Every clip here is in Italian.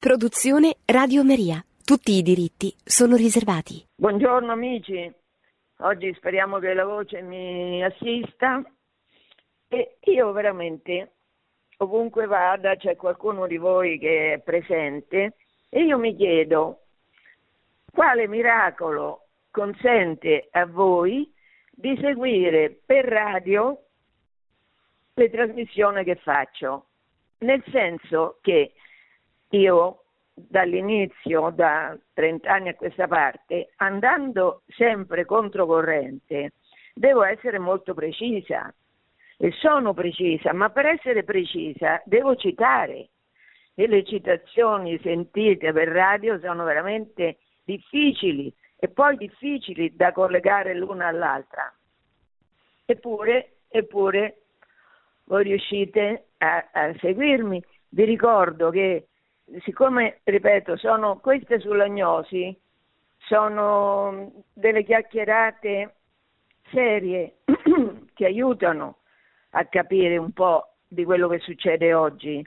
Produzione Radio Maria. Tutti i diritti sono riservati. Buongiorno amici, oggi speriamo che la voce mi assista e io veramente ovunque vada c'è qualcuno di voi che è presente e io mi chiedo quale miracolo consente a voi di seguire per radio le trasmissioni che faccio, nel senso che io dall'inizio, da 30 anni a questa parte, andando sempre controcorrente, devo essere molto precisa e sono precisa, ma per essere precisa devo citare e le citazioni sentite per radio sono veramente difficili e poi difficili da collegare l'una all'altra. Eppure, eppure voi riuscite a, a seguirmi. Vi ricordo che siccome, ripeto, sono queste sull'agnosi, sono delle chiacchierate serie che aiutano a capire un po' di quello che succede oggi.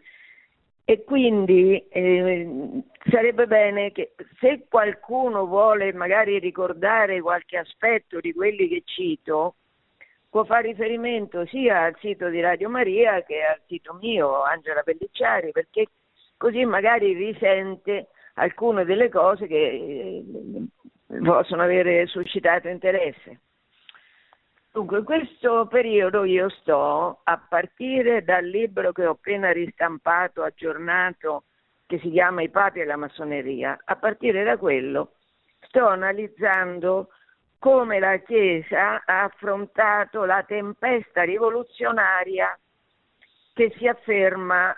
E quindi eh, sarebbe bene che se qualcuno vuole magari ricordare qualche aspetto di quelli che cito, può fare riferimento sia al sito di Radio Maria che al sito mio, Angela Pellicciari, perché così magari risente alcune delle cose che eh, possono avere suscitato interesse. Dunque, in questo periodo io sto, a partire dal libro che ho appena ristampato, aggiornato, che si chiama I papi e la massoneria, a partire da quello sto analizzando come la Chiesa ha affrontato la tempesta rivoluzionaria che si afferma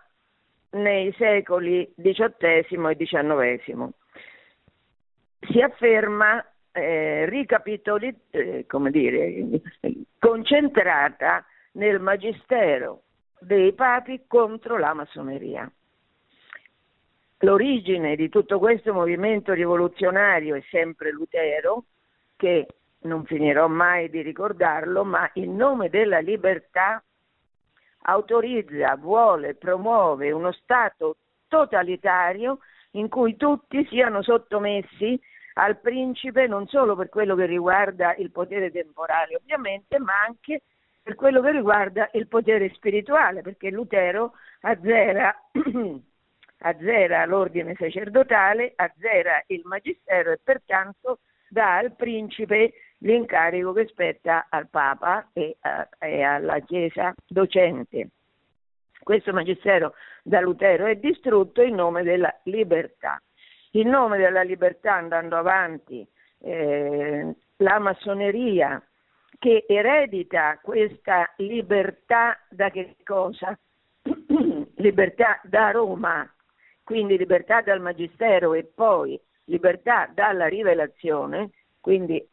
nei secoli XVIII e XIX. Si afferma eh, ricapitoli, eh, come dire, concentrata nel magistero dei papi contro la massoneria. L'origine di tutto questo movimento rivoluzionario è sempre Lutero, che non finirò mai di ricordarlo, ma in nome della libertà autorizza, vuole, promuove uno Stato totalitario in cui tutti siano sottomessi al principe non solo per quello che riguarda il potere temporale ovviamente, ma anche per quello che riguarda il potere spirituale, perché Lutero azzera, azzera l'ordine sacerdotale, azzera il magistero e pertanto dà al principe l'incarico che spetta al Papa e, a, e alla Chiesa docente. Questo magistero da Lutero è distrutto in nome della libertà. In nome della libertà andando avanti, eh, la massoneria che eredita questa libertà da che cosa? libertà da Roma, quindi libertà dal magistero e poi libertà dalla rivelazione, quindi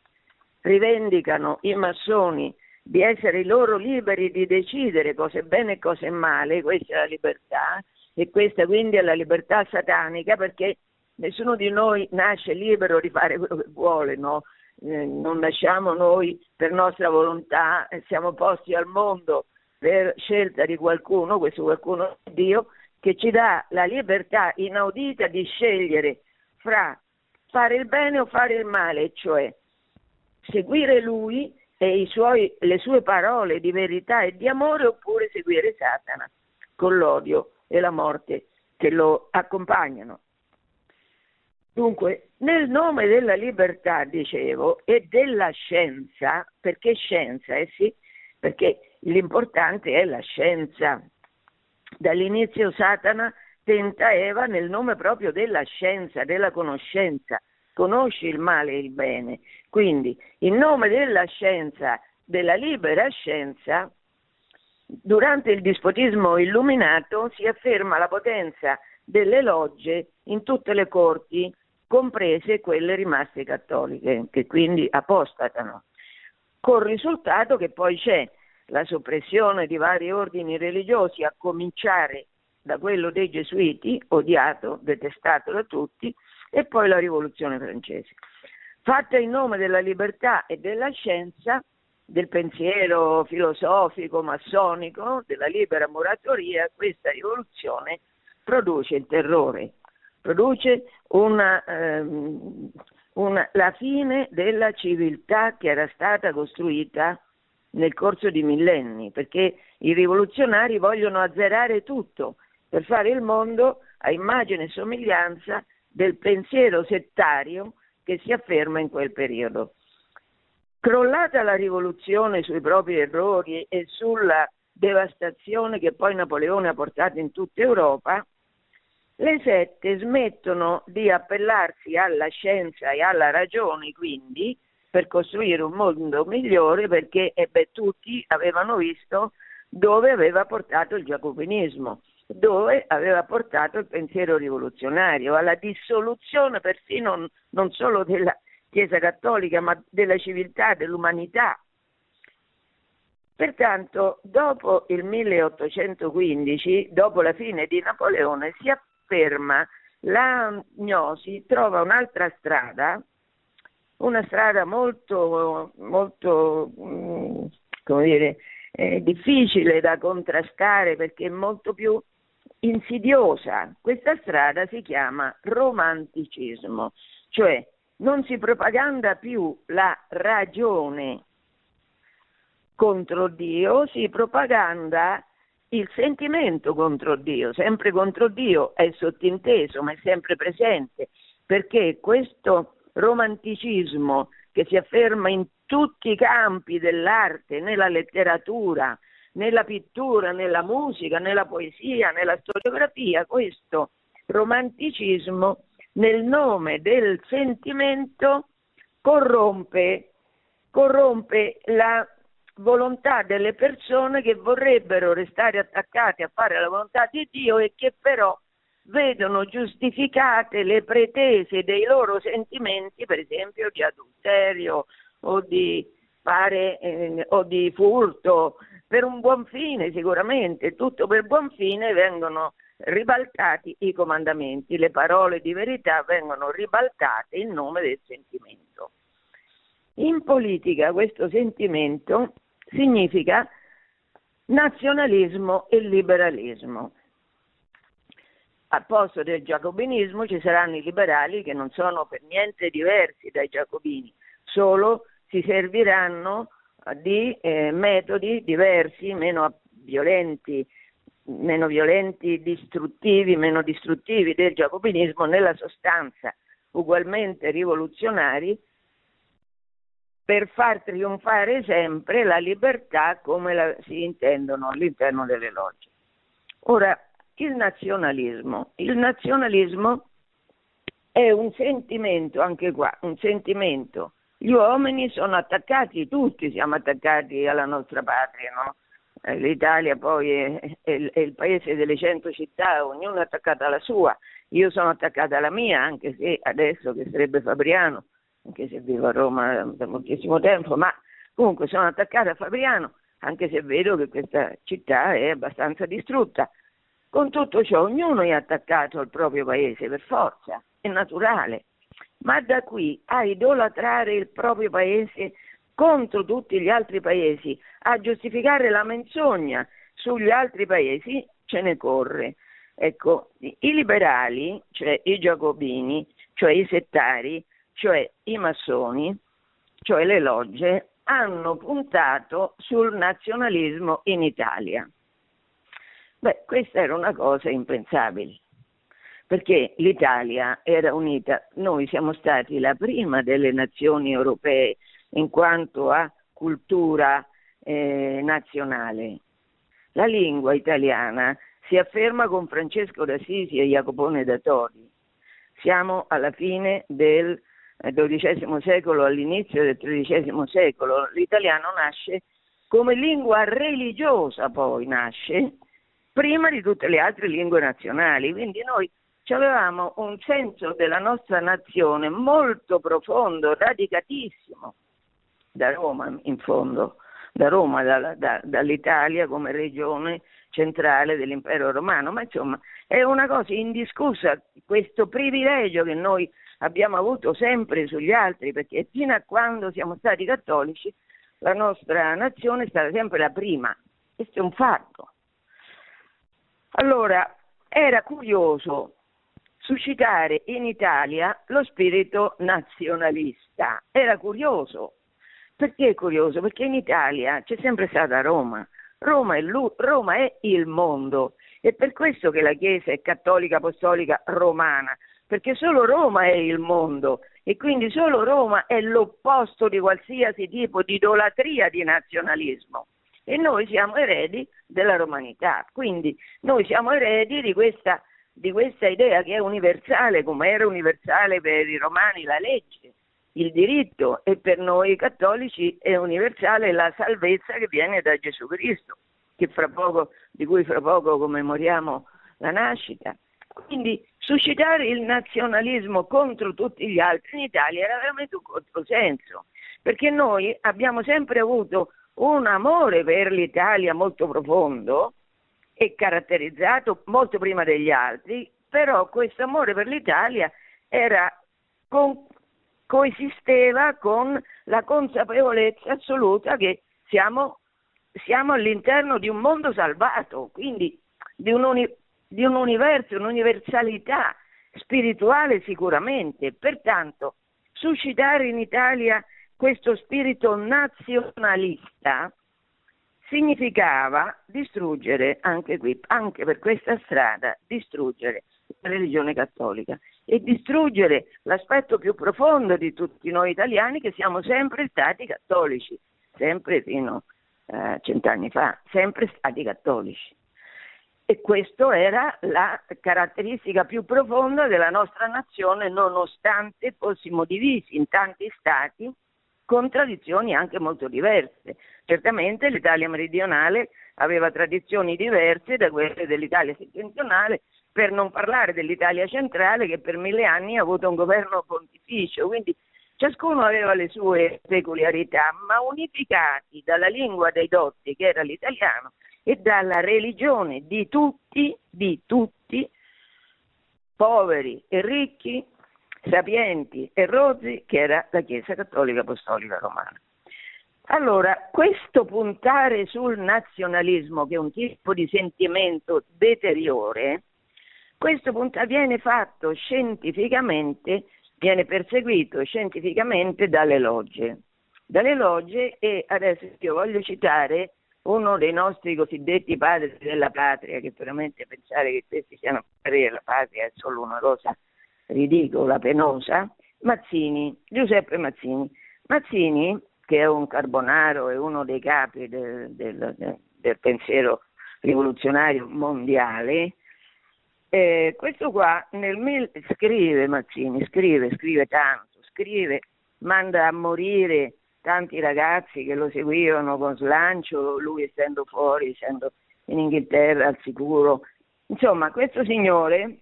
rivendicano i massoni di essere loro liberi di decidere cosa è bene e cosa è male, questa è la libertà, e questa quindi è la libertà satanica perché nessuno di noi nasce libero di fare quello che vuole, no? eh, non nasciamo noi per nostra volontà, siamo posti al mondo per scelta di qualcuno, questo qualcuno è Dio, che ci dà la libertà inaudita di scegliere fra fare il bene o fare il male, cioè seguire lui e suoi, le sue parole di verità e di amore oppure seguire Satana con l'odio e la morte che lo accompagnano. Dunque, nel nome della libertà, dicevo, e della scienza, perché scienza, eh sì, perché l'importante è la scienza. Dall'inizio Satana tenta Eva nel nome proprio della scienza, della conoscenza. Conosci il male e il bene. Quindi, in nome della scienza, della libera scienza, durante il dispotismo illuminato si afferma la potenza delle logge in tutte le corti, comprese quelle rimaste cattoliche, che quindi apostatano, col risultato che poi c'è la soppressione di vari ordini religiosi, a cominciare da quello dei gesuiti, odiato, detestato da tutti, e poi la rivoluzione francese. Fatta in nome della libertà e della scienza, del pensiero filosofico, massonico, della libera moratoria, questa rivoluzione produce il terrore produce una, ehm, una, la fine della civiltà che era stata costruita nel corso di millenni, perché i rivoluzionari vogliono azzerare tutto per fare il mondo a immagine e somiglianza del pensiero settario che si afferma in quel periodo. Crollata la rivoluzione sui propri errori e sulla devastazione che poi Napoleone ha portato in tutta Europa, le sette smettono di appellarsi alla scienza e alla ragione, quindi, per costruire un mondo migliore, perché beh, tutti avevano visto dove aveva portato il giacobinismo, dove aveva portato il pensiero rivoluzionario, alla dissoluzione persino non solo della Chiesa cattolica, ma della civiltà, dell'umanità. Pertanto, dopo il 1815, dopo la fine di Napoleone, si afferma la gnosi trova un'altra strada, una strada molto, molto mm, come dire, eh, difficile da contrastare perché è molto più insidiosa. Questa strada si chiama romanticismo, cioè non si propaganda più la ragione contro Dio, si propaganda il sentimento contro Dio, sempre contro Dio è sottinteso, ma è sempre presente, perché questo romanticismo che si afferma in tutti i campi dell'arte, nella letteratura, nella pittura, nella musica, nella poesia, nella storiografia, questo romanticismo nel nome del sentimento corrompe, corrompe la volontà delle persone che vorrebbero restare attaccate a fare la volontà di Dio e che però vedono giustificate le pretese dei loro sentimenti, per esempio di adulterio o di, fare, eh, o di furto, per un buon fine sicuramente, tutto per buon fine vengono ribaltati i comandamenti, le parole di verità vengono ribaltate in nome del sentimento. In politica questo sentimento significa nazionalismo e liberalismo. Al posto del giacobinismo ci saranno i liberali che non sono per niente diversi dai giacobini, solo si serviranno di eh, metodi diversi, meno violenti, meno violenti, distruttivi, meno distruttivi del giacobinismo nella sostanza, ugualmente rivoluzionari, per far trionfare sempre la libertà come la si intendono all'interno delle logge. Ora, il nazionalismo. Il nazionalismo è un sentimento, anche qua, un sentimento. Gli uomini sono attaccati, tutti siamo attaccati alla nostra patria, no? Eh, L'Italia poi è, è, è, il paese delle cento città, ognuno è attaccato alla sua. Io sono attaccata alla mia, anche se adesso che sarebbe Fabriano, anche se vivo a Roma da moltissimo tempo, ma comunque sono attaccata a Fabriano, anche se vedo che questa città è abbastanza distrutta. Con tutto ciò ognuno è attaccato al proprio paese per forza, è naturale, ma da qui a idolatrare il proprio paese contro tutti gli altri paesi, a giustificare la menzogna sugli altri paesi, ce ne corre. Ecco, i liberali, cioè i giacobini, cioè i settari, cioè i massoni, cioè le logge, hanno puntato sul nazionalismo in Italia. Beh, questa era una cosa impensabile, perché l'Italia era unita, noi siamo stati la prima delle nazioni europee in quanto a cultura eh, nazionale. La lingua italiana si afferma con Francesco d'Assisi e Jacopone da Todi. Siamo alla fine del XII secolo, all'inizio del XIII secolo. L'italiano nasce come lingua religiosa, poi nasce prima di tutte le altre lingue nazionali. Quindi noi avevamo un senso della nostra nazione molto profondo, radicatissimo. Da Roma in fondo, da Roma, da, da, dall'Italia come regione centrale dell'impero romano, ma insomma è una cosa indiscussa questo privilegio che noi abbiamo avuto sempre sugli altri, perché fino a quando siamo stati cattolici la nostra nazione è stata sempre la prima, questo è un fatto. Allora, era curioso suscitare in Italia lo spirito nazionalista. Era curioso. Perché è curioso? Perché in Italia c'è sempre stata Roma. Roma è, Roma è il mondo. È per questo che la Chiesa è cattolica apostolica romana, perché solo Roma è il mondo e quindi solo Roma è l'opposto di qualsiasi tipo di idolatria di nazionalismo. E noi siamo eredi della romanità, quindi noi siamo eredi di questa, di questa idea che è universale, come era universale per i romani la legge, il diritto e per noi cattolici è universale la salvezza che viene da Gesù Cristo poco, di cui fra poco commemoriamo la nascita. Quindi suscitare il nazionalismo contro tutti gli altri in Italia era veramente un controsenso, perché noi abbiamo sempre avuto un amore per l'Italia molto profondo e caratterizzato molto prima degli altri, però questo amore per l'Italia era con, coesisteva con la consapevolezza assoluta che siamo siamo all'interno di un mondo salvato, quindi di un, uni- di un universo, un'universalità spirituale sicuramente. Pertanto, suscitare in Italia questo spirito nazionalista significava distruggere anche qui, anche per questa strada, distruggere la religione cattolica e distruggere l'aspetto più profondo di tutti noi italiani che siamo sempre stati cattolici, sempre fino a eh, cent'anni fa, sempre stati cattolici. E questa era la caratteristica più profonda della nostra nazione, nonostante fossimo divisi in tanti stati con tradizioni anche molto diverse. Certamente l'Italia meridionale aveva tradizioni diverse da quelle dell'Italia settentrionale, per non parlare dell'Italia centrale che per mille anni ha avuto un governo pontificio, quindi Ciascuno aveva le sue peculiarità, ma unificati dalla lingua dei dotti, che era l'italiano, e dalla religione di tutti, di tutti, poveri e ricchi, sapienti e rozzi, che era la Chiesa Cattolica Apostolica Romana. Allora, questo puntare sul nazionalismo, che è un tipo di sentimento deteriore, questo punta, viene fatto scientificamente viene perseguito scientificamente dalle logge. Dalle logge e adesso io voglio citare uno dei nostri cosiddetti padri della patria, che veramente pensare che questi siano padri della patria è solo una cosa ridicola, penosa, Mazzini, Giuseppe Mazzini. Mazzini, che è un carbonaro, è uno dei capi del, del, del pensiero rivoluzionario mondiale, eh, questo qua nel mil- scrive Mazzini, scrive, scrive tanto, scrive, manda a morire tanti ragazzi che lo seguivano con slancio, lui essendo fuori, essendo in Inghilterra al sicuro. Insomma, questo signore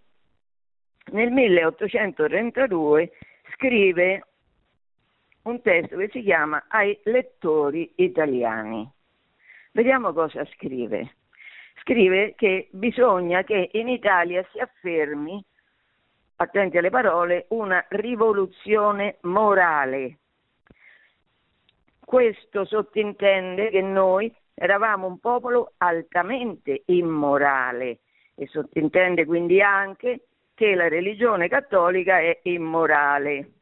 nel 1832 scrive un testo che si chiama Ai lettori italiani. Vediamo cosa scrive scrive che bisogna che in Italia si affermi, attenti alle parole, una rivoluzione morale. Questo sottintende che noi eravamo un popolo altamente immorale e sottintende quindi anche che la religione cattolica è immorale.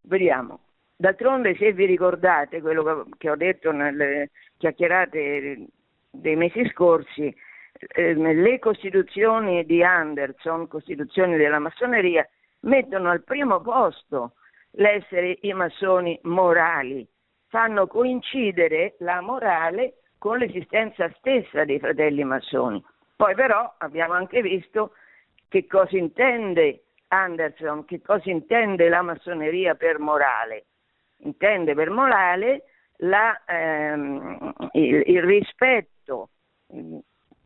Vediamo. D'altronde, se vi ricordate quello che ho detto nelle chiacchierate dei mesi scorsi eh, le costituzioni di Anderson, costituzioni della massoneria, mettono al primo posto l'essere i massoni morali, fanno coincidere la morale con l'esistenza stessa dei fratelli massoni. Poi però abbiamo anche visto che cosa intende Anderson, che cosa intende la massoneria per morale. Intende per morale la, ehm, il, il rispetto mm,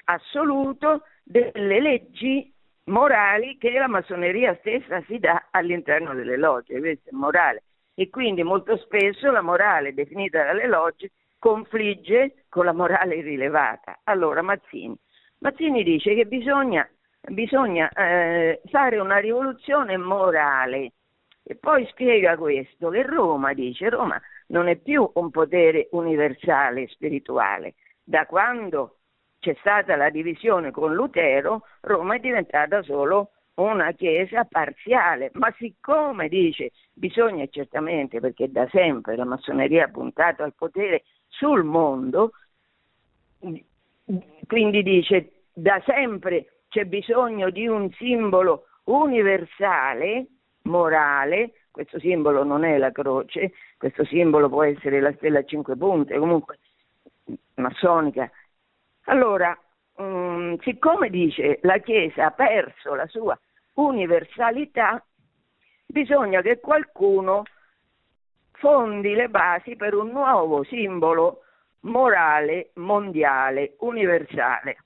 assoluto delle leggi morali che la massoneria stessa si dà all'interno delle logge, questo è morale. E quindi molto spesso la morale definita dalle logge confligge con la morale rilevata. Allora Mazzini, Mazzini dice che bisogna, bisogna eh, fare una rivoluzione morale. E poi spiega questo, che Roma, dice, Roma non è più un potere universale spirituale, da quando c'è stata la divisione con Lutero, Roma è diventata solo una chiesa parziale, ma siccome dice bisogna certamente, perché da sempre la massoneria ha puntato al potere sul mondo, quindi dice da sempre c'è bisogno di un simbolo universale, morale, questo simbolo non è la croce, questo simbolo può essere la stella a cinque punte, comunque massonica. Allora, um, siccome dice la Chiesa ha perso la sua universalità, bisogna che qualcuno fondi le basi per un nuovo simbolo morale, mondiale, universale.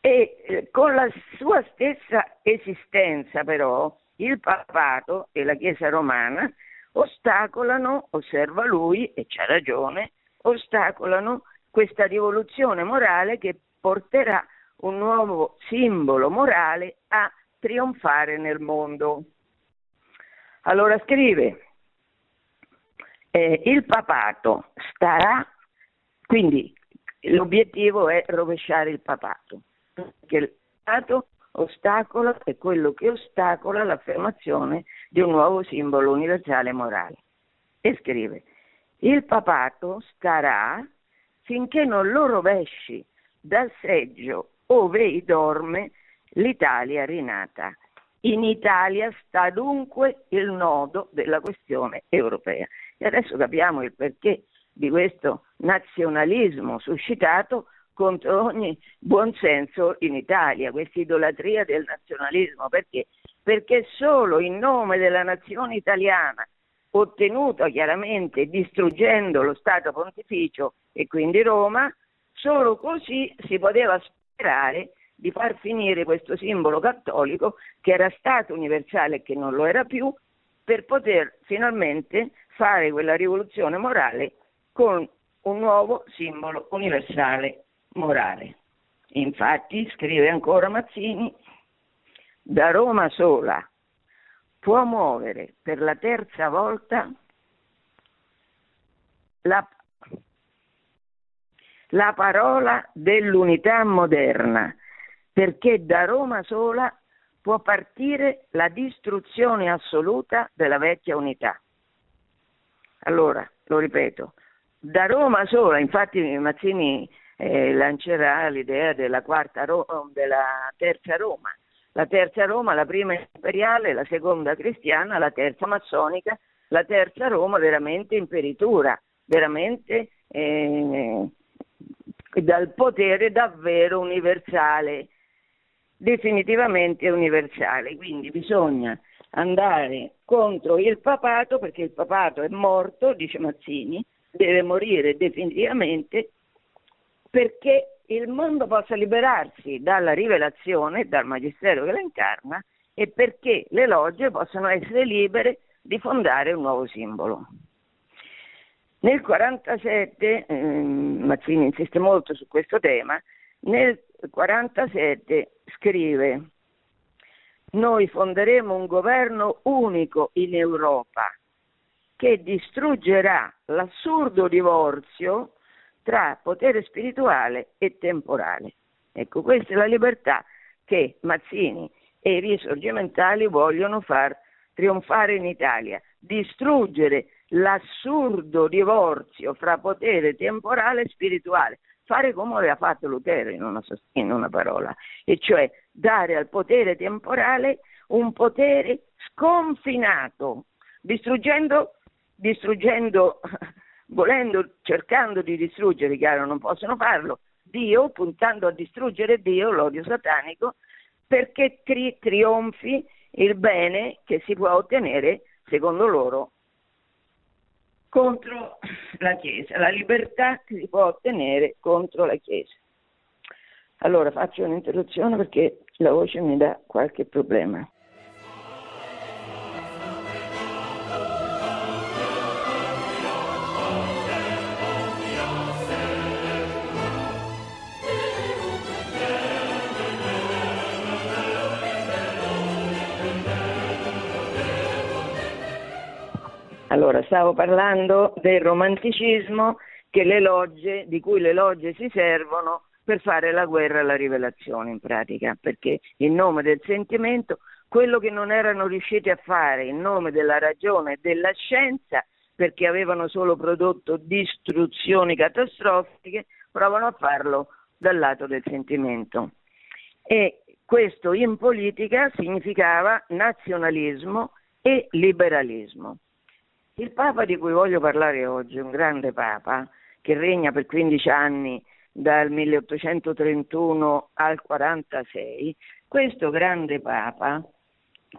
E eh, con la sua stessa esistenza però il papato e la Chiesa romana ostacolano, osserva lui, e c'ha ragione, ostacolano questa rivoluzione morale che porterà un nuovo simbolo morale a trionfare nel mondo. Allora scrive, eh, il papato starà, quindi l'obiettivo è rovesciare il papato, perché il papato ostacola è quello che ostacola l'affermazione di un nuovo simbolo universale morale. E scrive, il papato starà finché non lo rovesci dal seggio ove dorme l'Italia rinata. In Italia sta dunque il nodo della questione europea. E adesso capiamo il perché di questo nazionalismo suscitato contro ogni buonsenso in Italia, questa idolatria del nazionalismo, perché? Perché solo in nome della nazione italiana, ottenuta chiaramente distruggendo lo Stato pontificio e quindi Roma, solo così si poteva sperare di far finire questo simbolo cattolico che era stato universale e che non lo era più, per poter finalmente fare quella rivoluzione morale con un nuovo simbolo universale morale. Infatti, scrive ancora Mazzini, da Roma sola può muovere per la terza volta la, la parola dell'unità moderna, perché da Roma sola può partire la distruzione assoluta della vecchia unità. Allora, lo ripeto, da Roma sola, infatti Mazzini eh, lancerà l'idea della, Ro- della terza Roma. La terza Roma, la prima imperiale, la seconda cristiana, la terza massonica, la terza Roma veramente imperitura, veramente eh, dal potere davvero universale, definitivamente universale. Quindi bisogna andare contro il papato perché il papato è morto, dice Mazzini, deve morire definitivamente perché il mondo possa liberarsi dalla rivelazione, dal magistero che la incarna e perché le logge possano essere libere di fondare un nuovo simbolo. Nel 1947, ehm, Mazzini insiste molto su questo tema, nel 1947 scrive noi fonderemo un governo unico in Europa che distruggerà l'assurdo divorzio tra potere spirituale e temporale. Ecco, questa è la libertà che Mazzini e i risorgimentali vogliono far trionfare in Italia, distruggere l'assurdo divorzio fra potere temporale e spirituale, fare come aveva fatto Lutero in una, in una parola, e cioè dare al potere temporale un potere sconfinato, distruggendo, distruggendo volendo, cercando di distruggere, chiaro non possono farlo, Dio, puntando a distruggere Dio, l'odio satanico, perché tri- trionfi il bene che si può ottenere, secondo loro, contro la Chiesa, la libertà che si può ottenere contro la Chiesa. Allora faccio un'interruzione perché la voce mi dà qualche problema. Allora, stavo parlando del romanticismo logge, di cui le logge si servono per fare la guerra alla rivelazione in pratica, perché in nome del sentimento quello che non erano riusciti a fare in nome della ragione e della scienza, perché avevano solo prodotto distruzioni catastrofiche, provano a farlo dal lato del sentimento. E questo in politica significava nazionalismo e liberalismo. Il Papa di cui voglio parlare oggi, un grande Papa che regna per 15 anni dal 1831 al 46, questo grande Papa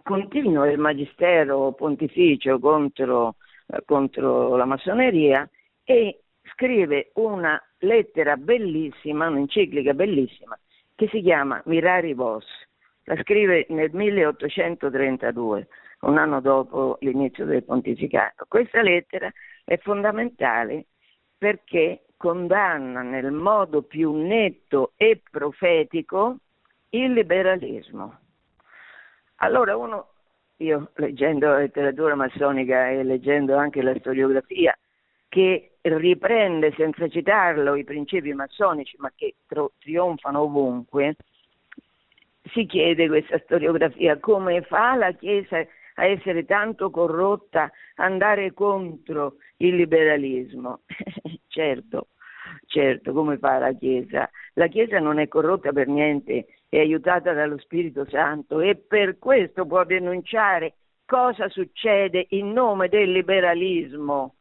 continua il magistero pontificio contro, eh, contro la massoneria e scrive una lettera bellissima, un'enciclica bellissima, che si chiama Mirari Vos. La scrive nel 1832, un anno dopo l'inizio del pontificato. Questa lettera è fondamentale perché condanna nel modo più netto e profetico il liberalismo. Allora uno, io leggendo la letteratura massonica e leggendo anche la storiografia, che riprende senza citarlo i principi massonici, ma che tro- trionfano ovunque, si chiede questa storiografia come fa la Chiesa a essere tanto corrotta, andare contro il liberalismo. certo, certo, come fa la Chiesa? La Chiesa non è corrotta per niente, è aiutata dallo Spirito Santo e per questo può denunciare cosa succede in nome del liberalismo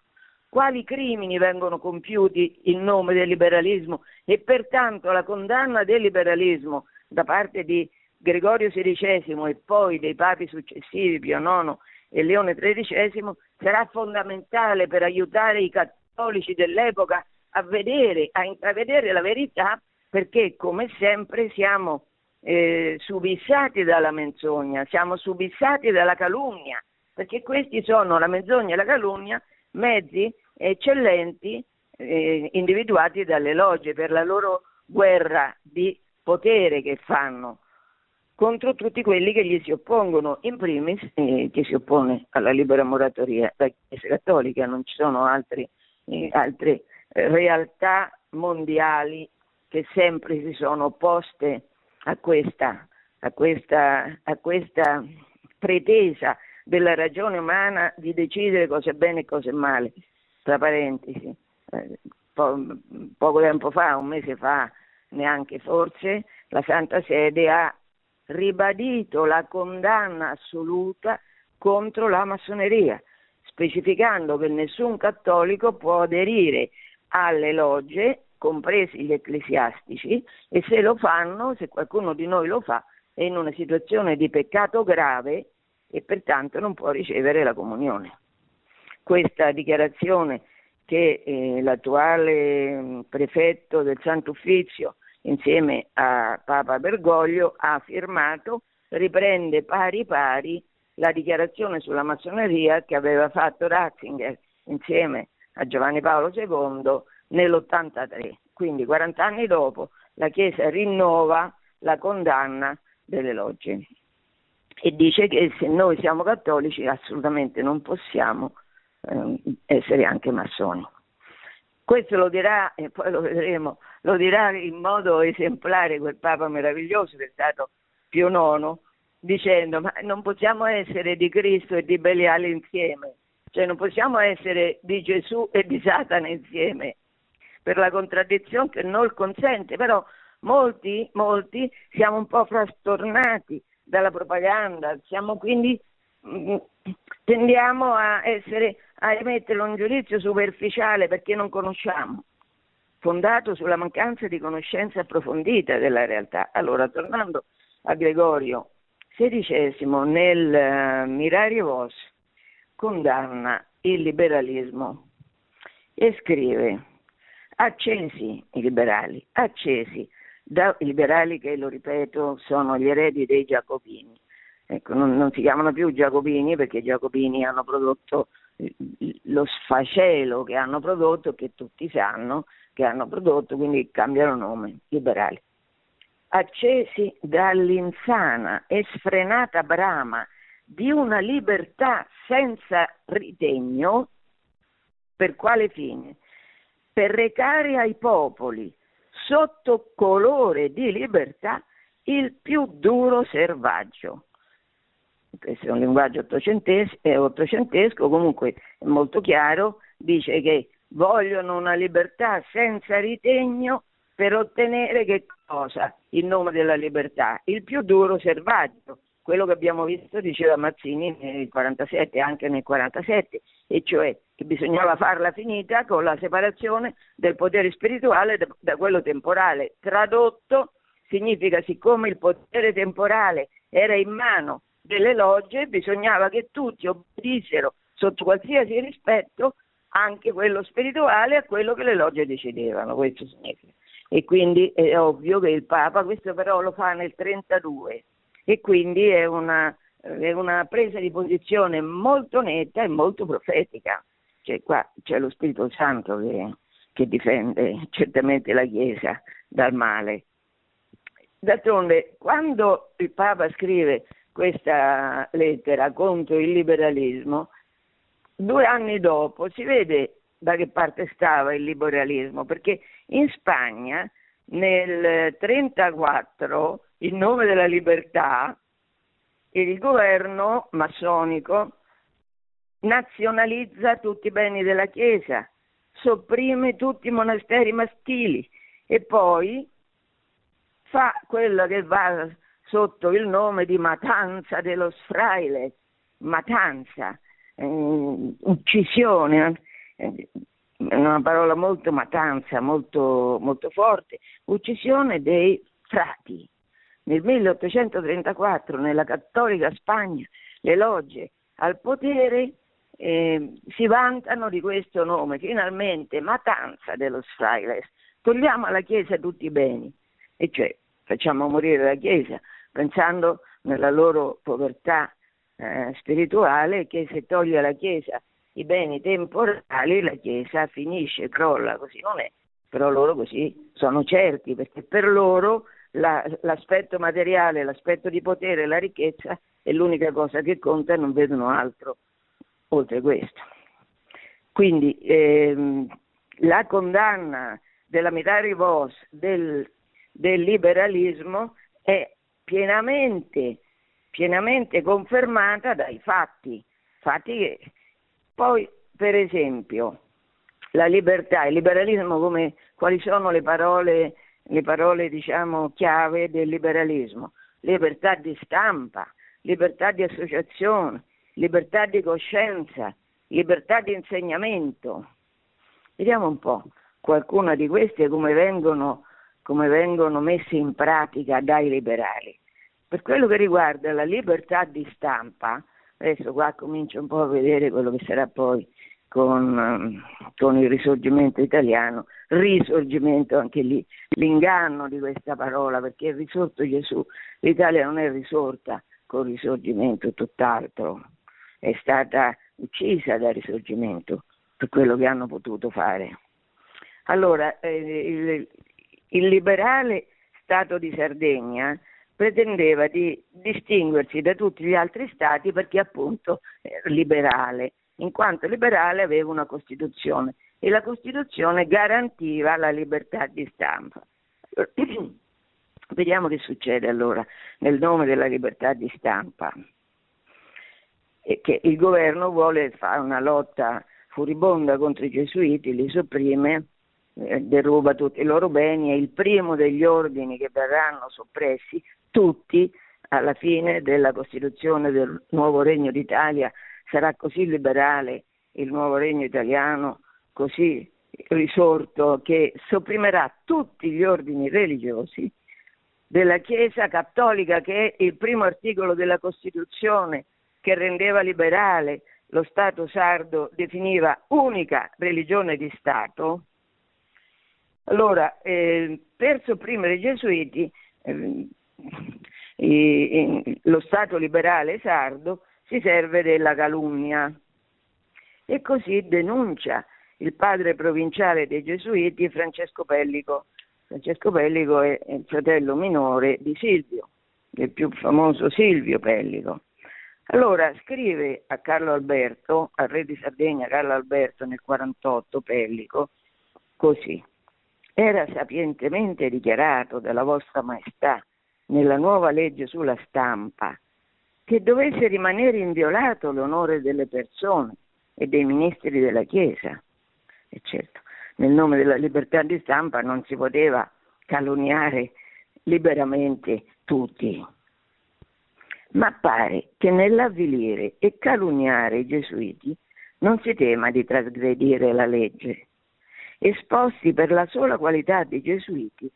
quali crimini vengono compiuti in nome del liberalismo e pertanto la condanna del liberalismo da parte di Gregorio XVI e poi dei papi successivi, Pio IX e Leone XIII, sarà fondamentale per aiutare i cattolici dell'epoca a vedere, a intravedere la verità, perché come sempre siamo eh, subissati dalla menzogna, siamo subissati dalla calunnia, perché questi sono la menzogna e la calunnia mezzi eccellenti eh, individuati dalle logge per la loro guerra di potere che fanno contro tutti quelli che gli si oppongono, in primis eh, chi si oppone alla libera moratoria, la Chiesa Cattolica, non ci sono altri, eh, altre eh, realtà mondiali che sempre si sono opposte a questa, a questa, a questa pretesa della ragione umana di decidere cosa è bene e cosa è male. Tra parentesi, eh, po- poco tempo fa, un mese fa, neanche forse, la Santa Sede ha ribadito la condanna assoluta contro la massoneria, specificando che nessun cattolico può aderire alle logge, compresi gli ecclesiastici, e se lo fanno, se qualcuno di noi lo fa, è in una situazione di peccato grave e pertanto non può ricevere la comunione. Questa dichiarazione che eh, l'attuale mm, prefetto del Santo Uffizio insieme a Papa Bergoglio ha firmato riprende pari pari la dichiarazione sulla massoneria che aveva fatto Ratzinger insieme a Giovanni Paolo II nell'83. Quindi 40 anni dopo la Chiesa rinnova la condanna delle logge e dice che se noi siamo cattolici assolutamente non possiamo eh, essere anche massoni. Questo lo dirà, e poi lo vedremo, lo dirà in modo esemplare quel Papa meraviglioso che è stato Pio IX, dicendo ma non possiamo essere di Cristo e di Beliale insieme, cioè non possiamo essere di Gesù e di Satana insieme, per la contraddizione che non consente, però molti, molti siamo un po' frastornati dalla propaganda, siamo quindi mm, tendiamo a, essere, a emettere un giudizio superficiale perché non conosciamo, fondato sulla mancanza di conoscenza approfondita della realtà. Allora, tornando a Gregorio XVI, nel uh, Mirario Vos condanna il liberalismo e scrive accesi i liberali, accesi da liberali che, lo ripeto, sono gli eredi dei giacobini. Ecco, non, non, si chiamano più giacobini perché i giacobini hanno prodotto lo sfacelo che hanno prodotto, che tutti sanno che hanno prodotto, quindi cambiano nome, liberali. Accesi dall'insana e sfrenata brama di una libertà senza ritegno, per quale fine? Per recare ai popoli sotto colore di libertà il più duro servaggio. Questo è un linguaggio ottocentesco, è ottocentesco, comunque è molto chiaro, dice che vogliono una libertà senza ritegno per ottenere che cosa? In nome della libertà, il più duro servaggio, quello che abbiamo visto, diceva Mazzini nel 47, anche nel 47, e cioè che bisognava farla finita con la separazione del potere spirituale da quello temporale. Tradotto significa siccome il potere temporale era in mano delle logge, bisognava che tutti obbedissero sotto qualsiasi rispetto anche quello spirituale a quello che le logge decidevano, questo significa. E quindi è ovvio che il Papa, questo però lo fa nel 32, e quindi è una, è una presa di posizione molto netta e molto profetica. Cioè, qua c'è lo Spirito Santo che, che difende certamente la Chiesa dal male. D'altronde, quando il Papa scrive questa lettera contro il liberalismo, due anni dopo si vede da che parte stava il liberalismo, perché in Spagna nel 1934, in nome della libertà, il governo massonico nazionalizza tutti i beni della Chiesa, sopprime tutti i monasteri maschili e poi fa quello che va sotto il nome di matanza dello frailes, matanza, eh, uccisione, eh, una parola molto matanza, molto, molto forte, uccisione dei frati. Nel 1834 nella cattolica Spagna le logge al potere eh, si vantano di questo nome, finalmente matanza dello frailes. Togliamo alla Chiesa tutti i beni, e cioè facciamo morire la Chiesa, pensando nella loro povertà eh, spirituale che se toglie alla Chiesa i beni temporali la Chiesa finisce, crolla, così non è, però loro così sono certi, perché per loro la, l'aspetto materiale, l'aspetto di potere, la ricchezza è l'unica cosa che conta e non vedono altro oltre questo. Quindi ehm, la condanna della Mitari Vos del, del liberalismo è pienamente, pienamente confermata dai fatti, fatti che poi per esempio la libertà, il liberalismo come quali sono le parole, le parole diciamo chiave del liberalismo? Libertà di stampa, libertà di associazione, libertà di coscienza, libertà di insegnamento. Vediamo un po' qualcuna di queste come vengono come vengono messe in pratica dai liberali. Per quello che riguarda la libertà di stampa, adesso qua comincio un po' a vedere quello che sarà poi con, con, il risorgimento italiano, risorgimento anche lì, l'inganno di questa parola, perché è risorto Gesù, l'Italia non è risorta con risorgimento, tutt'altro, è stata uccisa dal risorgimento per quello che hanno potuto fare. Allora, eh, il, il liberale Stato di Sardegna pretendeva di distinguersi da tutti gli altri stati perché appunto era liberale, in quanto liberale aveva una Costituzione e la Costituzione garantiva la libertà di stampa. Vediamo che succede allora nel nome della libertà di stampa. E che il governo vuole fare una lotta furibonda contro i gesuiti, li sopprime deruba tutti i loro beni, è il primo degli ordini che verranno soppressi, tutti alla fine della Costituzione del nuovo Regno d'Italia. Sarà così liberale il nuovo Regno italiano, così risorto che sopprimerà tutti gli ordini religiosi della Chiesa cattolica che è il primo articolo della Costituzione che rendeva liberale lo Stato sardo definiva unica religione di Stato, allora, eh, per sopprimere i gesuiti, eh, i, lo Stato liberale sardo si serve della calunnia e così denuncia il padre provinciale dei gesuiti Francesco Pellico. Francesco Pellico è il fratello minore di Silvio, il più famoso Silvio Pellico. Allora scrive a Carlo Alberto, al re di Sardegna Carlo Alberto nel 48 Pellico, così. Era sapientemente dichiarato dalla vostra maestà nella nuova legge sulla stampa che dovesse rimanere inviolato l'onore delle persone e dei ministri della Chiesa. E certo, nel nome della libertà di stampa non si poteva calunniare liberamente tutti. Ma pare che nell'avvilire e calunniare i gesuiti non si tema di trasgredire la legge. Esposti per la sola qualità di gesuiti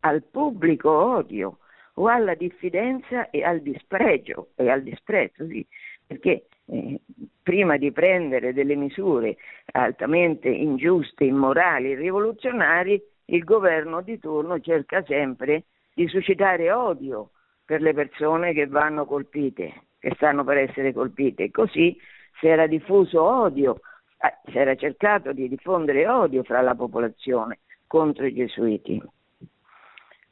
al pubblico odio o alla diffidenza e al dispregio, e al disprezzo, sì, perché eh, prima di prendere delle misure altamente ingiuste, immorali, rivoluzionarie, il governo di turno cerca sempre di suscitare odio per le persone che vanno colpite, che stanno per essere colpite. Così si era diffuso odio, eh, si era cercato di diffondere odio fra la popolazione contro i gesuiti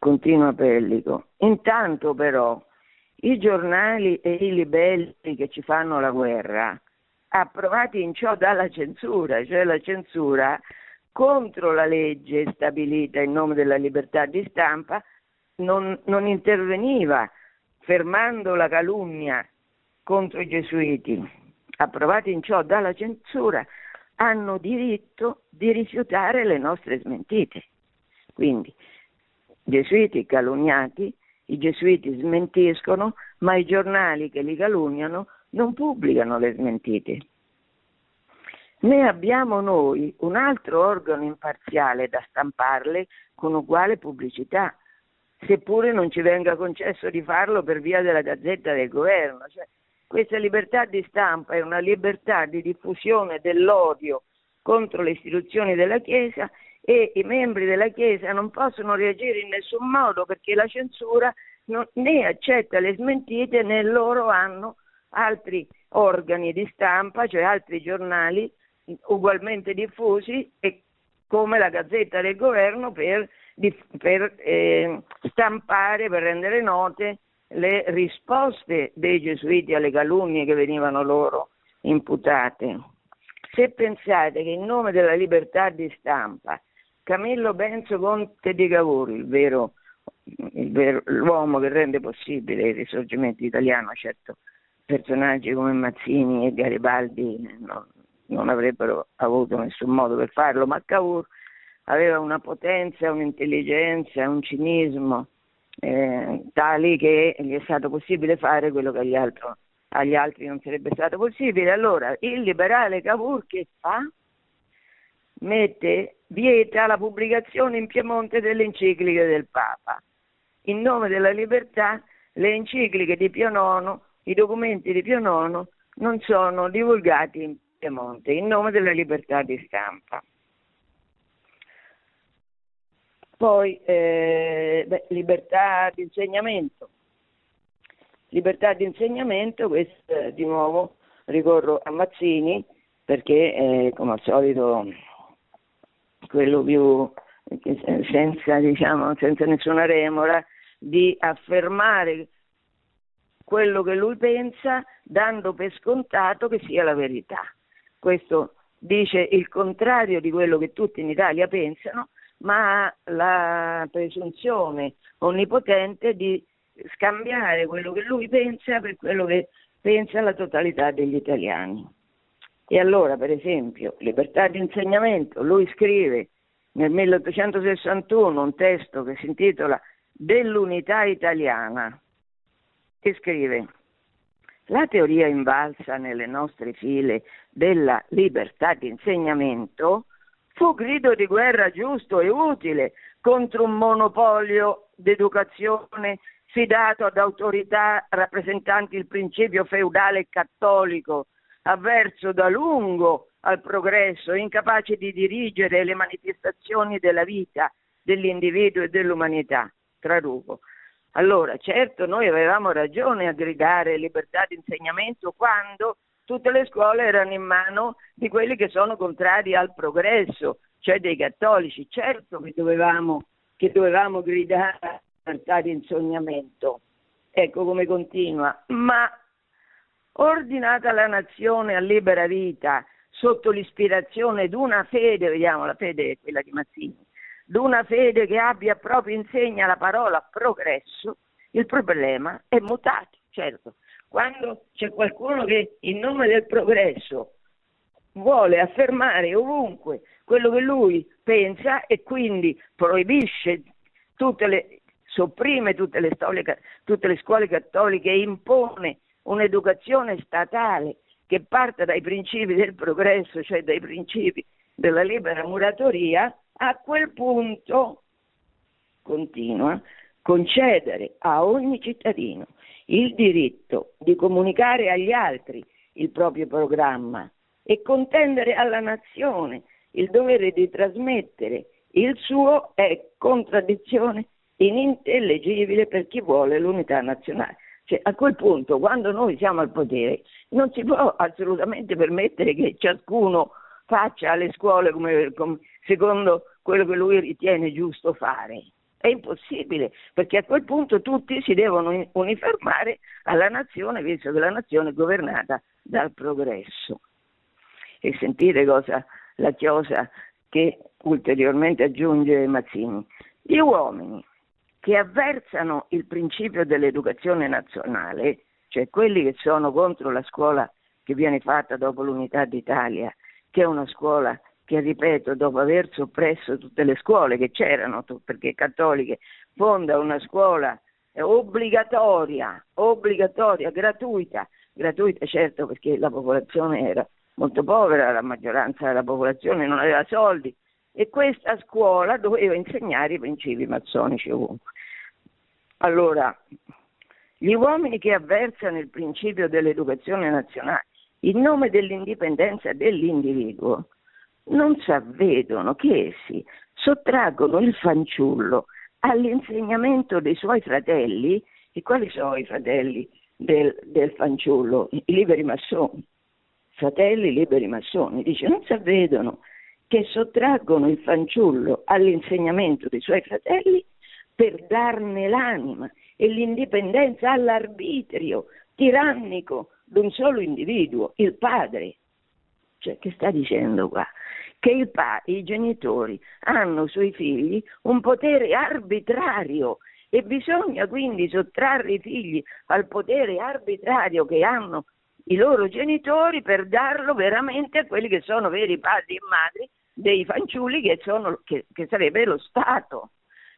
continua Pellico. Intanto però i giornali e i libelli che ci fanno la guerra, approvati in ciò dalla censura, cioè la censura contro la legge stabilita in nome della libertà di stampa, non, non interveniva fermando la calunnia contro i gesuiti, approvati in ciò dalla censura, hanno diritto di rifiutare le nostre smentite. Quindi gesuiti calunniati, i gesuiti smentiscono, ma i giornali che li calunniano non pubblicano le smentite. Né abbiamo noi un altro organo imparziale da stamparle con uguale pubblicità, seppure non ci venga concesso di farlo per via della gazzetta del governo. Cioè, questa libertà di stampa è una libertà di diffusione dell'odio contro le istituzioni della Chiesa e i membri della Chiesa non possono reagire in nessun modo perché la censura non, né accetta le smentite né loro hanno altri organi di stampa, cioè altri giornali ugualmente diffusi e come la Gazzetta del Governo per, per eh, stampare, per rendere note le risposte dei gesuiti alle calunnie che venivano loro imputate. Se pensate che in nome della libertà di stampa Camillo Benzo Conte di Cavour, il vero, il vero, l'uomo che rende possibile il risorgimento italiano, certo personaggi come Mazzini e Garibaldi non, non avrebbero avuto nessun modo per farlo, ma Cavour aveva una potenza, un'intelligenza, un cinismo eh, tali che gli è stato possibile fare quello che agli altri, agli altri non sarebbe stato possibile. Allora il liberale Cavour che fa? mette, vieta la pubblicazione in Piemonte delle encicliche del Papa. In nome della libertà, le encicliche di Pio IX, i documenti di Pio IX non sono divulgati in Piemonte, in nome della libertà di stampa. Poi eh, beh, libertà di insegnamento. Libertà di insegnamento, questo eh, di nuovo ricorro a Mazzini perché eh, come al solito quello più senza, diciamo, senza nessuna remora, di affermare quello che lui pensa dando per scontato che sia la verità. Questo dice il contrario di quello che tutti in Italia pensano, ma ha la presunzione onnipotente di scambiare quello che lui pensa per quello che pensa la totalità degli italiani. E allora, per esempio, libertà di insegnamento, lui scrive nel 1861 un testo che si intitola Dell'unità italiana e scrive la teoria invalsa nelle nostre file della libertà di insegnamento fu grido di guerra giusto e utile contro un monopolio d'educazione fidato ad autorità rappresentanti il principio feudale cattolico avverso da lungo al progresso, incapace di dirigere le manifestazioni della vita dell'individuo e dell'umanità. Traduco. Allora, certo, noi avevamo ragione a gridare libertà di insegnamento quando tutte le scuole erano in mano di quelli che sono contrari al progresso, cioè dei cattolici. Certo che dovevamo, che dovevamo gridare libertà di insegnamento. Ecco come continua. Ma ordinata la nazione a libera vita sotto l'ispirazione di una fede, vediamo la fede è quella di Mazzini, d'una fede che abbia proprio insegna la parola progresso, il problema è mutato, certo. Quando c'è qualcuno che in nome del progresso vuole affermare ovunque quello che lui pensa e quindi proibisce tutte le, sopprime tutte le, storiche, tutte le scuole cattoliche e impone un'educazione statale che parta dai principi del progresso, cioè dai principi della libera muratoria, a quel punto continua concedere a ogni cittadino il diritto di comunicare agli altri il proprio programma e contendere alla nazione il dovere di trasmettere il suo è contraddizione inintellegibile per chi vuole l'unità nazionale. Cioè, a quel punto, quando noi siamo al potere, non si può assolutamente permettere che ciascuno faccia alle scuole come, come, secondo quello che lui ritiene giusto fare. È impossibile, perché a quel punto tutti si devono uniformare alla nazione, visto che la nazione è governata dal progresso. E sentite cosa la chiosa che ulteriormente aggiunge Mazzini. Gli uomini che avversano il principio dell'educazione nazionale, cioè quelli che sono contro la scuola che viene fatta dopo l'unità d'Italia, che è una scuola che, ripeto, dopo aver soppresso tutte le scuole che c'erano, perché cattoliche, fonda una scuola obbligatoria, obbligatoria, gratuita, gratuita certo perché la popolazione era molto povera, la maggioranza della popolazione non aveva soldi e questa scuola doveva insegnare i principi massonici ovunque. Allora, gli uomini che avversano il principio dell'educazione nazionale in nome dell'indipendenza dell'individuo non s'avvedono che essi sottraggono il fanciullo all'insegnamento dei suoi fratelli, e quali sono i fratelli del, del fanciullo? I liberi massoni fratelli liberi massoni, dice non si avvedono che sottraggono il fanciullo all'insegnamento dei suoi fratelli per darne l'anima e l'indipendenza all'arbitrio tirannico di un solo individuo, il padre. Cioè, che sta dicendo qua? Che pa- i genitori hanno sui figli un potere arbitrario e bisogna quindi sottrarre i figli al potere arbitrario che hanno i loro genitori per darlo veramente a quelli che sono veri padri e madri dei fanciulli che, sono, che, che sarebbe lo Stato.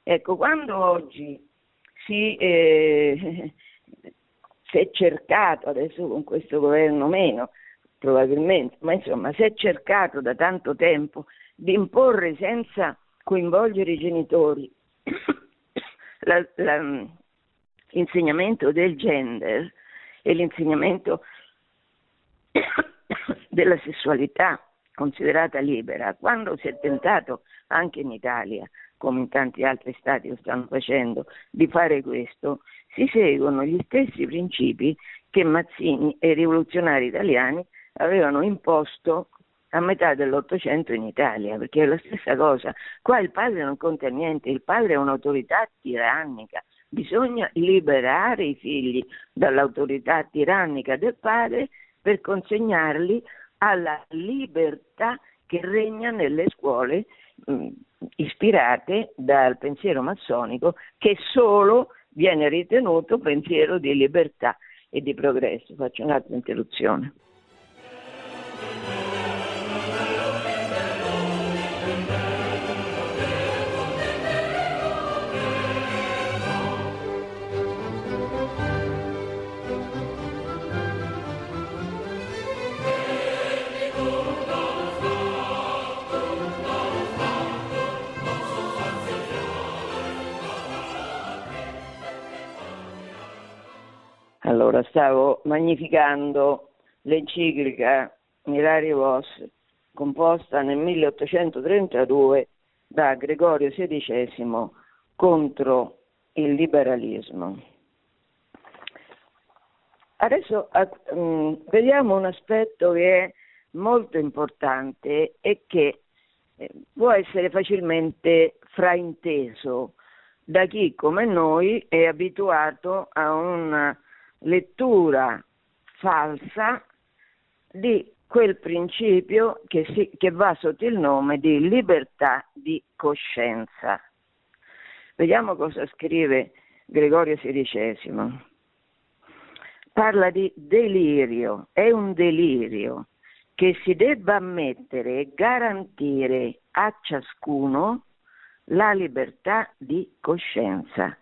Ecco, quando oggi si, eh, si, è cercato, adesso con questo governo meno probabilmente, ma insomma si è cercato da tanto tempo di imporre senza coinvolgere i genitori l'insegnamento del gender e l'insegnamento della sessualità considerata libera, quando si è tentato anche in Italia, come in tanti altri stati lo stanno facendo, di fare questo, si seguono gli stessi principi che Mazzini e i rivoluzionari italiani avevano imposto a metà dell'Ottocento in Italia, perché è la stessa cosa. Qua il padre non conta niente, il padre è un'autorità tirannica, bisogna liberare i figli dall'autorità tirannica del padre per consegnarli alla libertà che regna nelle scuole mh, ispirate dal pensiero massonico che solo viene ritenuto pensiero di libertà e di progresso. Faccio un'altra interruzione. Allora, stavo magnificando l'enciclica Mirari Vos, composta nel 1832 da Gregorio XVI contro il liberalismo. Adesso um, vediamo un aspetto che è molto importante e che eh, può essere facilmente frainteso da chi come noi è abituato a una lettura falsa di quel principio che, si, che va sotto il nome di libertà di coscienza. Vediamo cosa scrive Gregorio XVI. Parla di delirio, è un delirio che si debba ammettere e garantire a ciascuno la libertà di coscienza.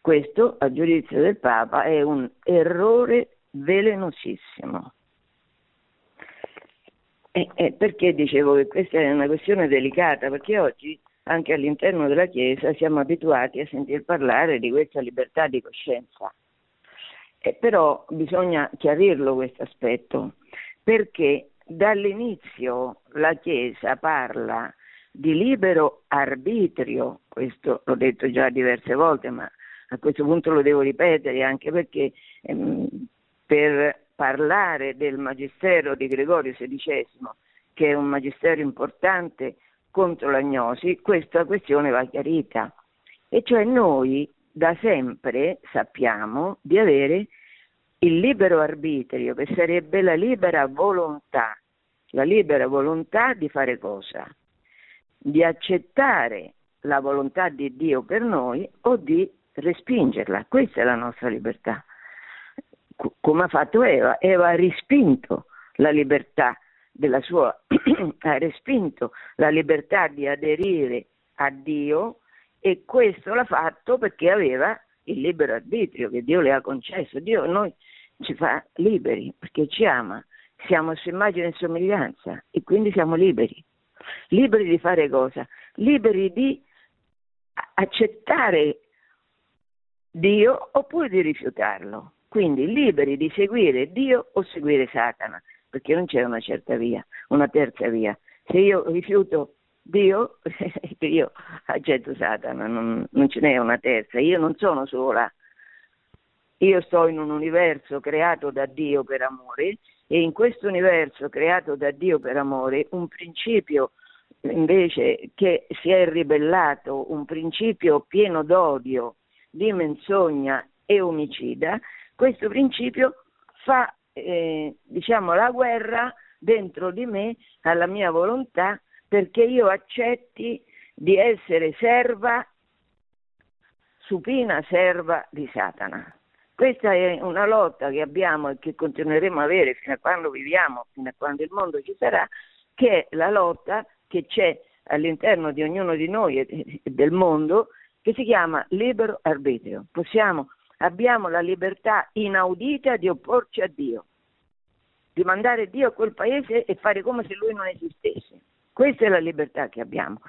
Questo, a giudizio del Papa, è un errore velenosissimo. E, e perché dicevo che questa è una questione delicata? Perché oggi anche all'interno della Chiesa siamo abituati a sentir parlare di questa libertà di coscienza. E però bisogna chiarirlo questo aspetto, perché dall'inizio la Chiesa parla di libero arbitrio, questo l'ho detto già diverse volte, ma a questo punto lo devo ripetere anche perché ehm, per parlare del magistero di Gregorio XVI, che è un magistero importante contro l'agnosi, questa questione va chiarita. E cioè noi da sempre sappiamo di avere il libero arbitrio, che sarebbe la libera volontà, la libera volontà di fare cosa? Di accettare la volontà di Dio per noi o di respingerla. Questa è la nostra libertà come ha fatto Eva. Eva ha respinto la libertà della sua, ha respinto la libertà di aderire a Dio e questo l'ha fatto perché aveva il libero arbitrio che Dio le ha concesso. Dio noi ci fa liberi perché ci ama, siamo a sua immagine e somiglianza e quindi siamo liberi. Liberi di fare cosa? Liberi di accettare Dio oppure di rifiutarlo. Quindi liberi di seguire Dio o seguire Satana, perché non c'è una certa via, una terza via. Se io rifiuto Dio, io accetto Satana, non, non ce n'è una terza, io non sono sola. Io sto in un universo creato da Dio per amore e in questo universo creato da Dio per amore un principio invece che si è ribellato, un principio pieno d'odio, di menzogna e omicida, questo principio fa eh, diciamo, la guerra dentro di me alla mia volontà perché io accetti di essere serva, supina serva di Satana. Questa è una lotta che abbiamo e che continueremo a avere fino a quando viviamo, fino a quando il mondo ci sarà, che è la lotta che c'è all'interno di ognuno di noi e del mondo, che si chiama libero arbitrio. Possiamo abbiamo la libertà inaudita di opporci a Dio, di mandare Dio a quel paese e fare come se lui non esistesse. Questa è la libertà che abbiamo.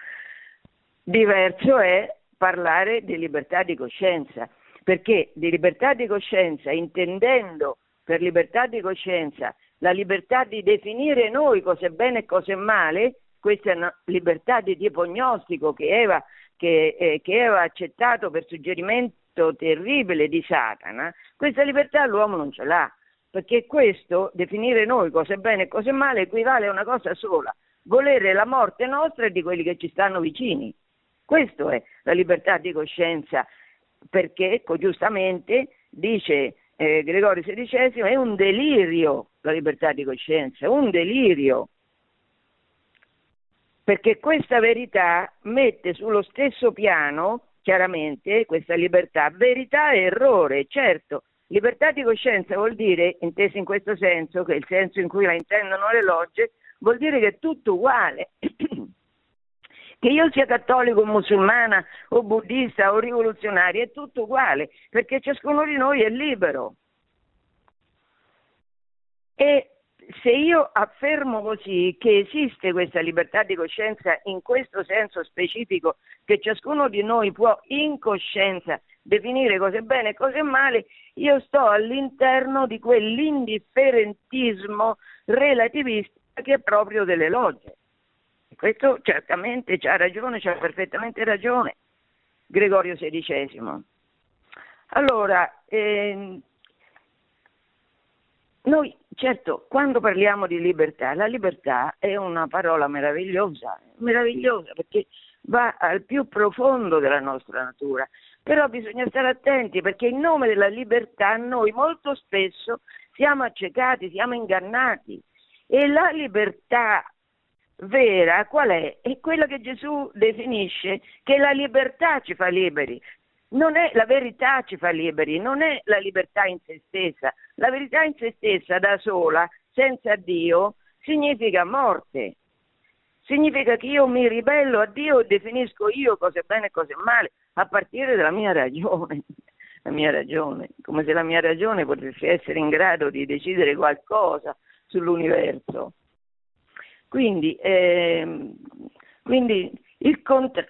Diverso è parlare di libertà di coscienza, perché di libertà di coscienza, intendendo per libertà di coscienza la libertà di definire noi cosa è bene e cosa è male, questa è una libertà di tipo gnostico che Eva, che, eh, che Eva ha accettato per suggerimento terribile di Satana, questa libertà l'uomo non ce l'ha, perché questo, definire noi cosa è bene e cosa è male, equivale a una cosa sola, volere la morte nostra e di quelli che ci stanno vicini. Questo è la libertà di coscienza, perché ecco, giustamente dice eh, Gregorio XVI, è un delirio la libertà di coscienza, un delirio perché questa verità mette sullo stesso piano chiaramente questa libertà, verità e errore, certo. Libertà di coscienza vuol dire, inteso in questo senso, che è il senso in cui la intendono le logge, vuol dire che è tutto uguale. che io sia cattolico, musulmana o buddista o rivoluzionario, è tutto uguale, perché ciascuno di noi è libero. E se io affermo così che esiste questa libertà di coscienza in questo senso specifico, che ciascuno di noi può in coscienza definire cosa è bene e cosa è male, io sto all'interno di quell'indifferentismo relativista che è proprio delle logge. Questo certamente c'ha ragione, c'ha perfettamente ragione Gregorio XVI. Allora, eh, noi, certo, quando parliamo di libertà, la libertà è una parola meravigliosa, meravigliosa perché va al più profondo della nostra natura, però bisogna stare attenti perché in nome della libertà noi molto spesso siamo accecati, siamo ingannati E la libertà vera qual è? È quella che Gesù definisce che la libertà ci fa liberi. Non è la verità ci fa liberi, non è la libertà in se stessa. La verità in se stessa da sola, senza Dio, significa morte. Significa che io mi ribello a Dio e definisco io cosa è bene e cosa è male a partire dalla mia ragione. La mia ragione, come se la mia ragione potesse essere in grado di decidere qualcosa sull'universo. Quindi, eh, quindi, il contra-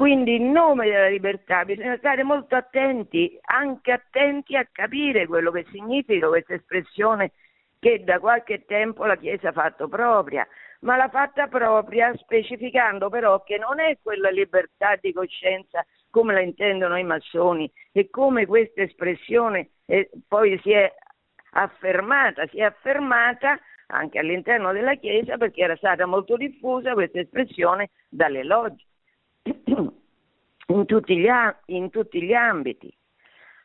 quindi in nome della libertà bisogna stare molto attenti, anche attenti a capire quello che significa questa espressione che da qualche tempo la Chiesa ha fatto propria, ma l'ha fatta propria specificando però che non è quella libertà di coscienza come la intendono i massoni e come questa espressione eh, poi si è affermata, si è affermata anche all'interno della Chiesa perché era stata molto diffusa questa espressione dalle logge in tutti gli, in tutti gli ambiti.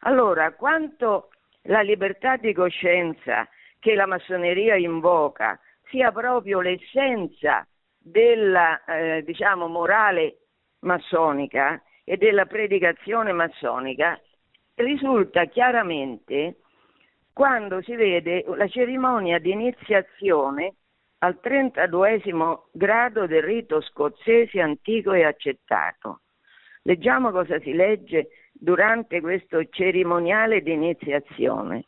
Allora, quanto la libertà di coscienza che la massoneria invoca sia proprio l'essenza della eh, diciamo, morale massonica e della predicazione massonica, risulta chiaramente quando si vede la cerimonia di iniziazione al 32 grado del rito scozzese antico e accettato. Leggiamo cosa si legge durante questo cerimoniale di iniziazione.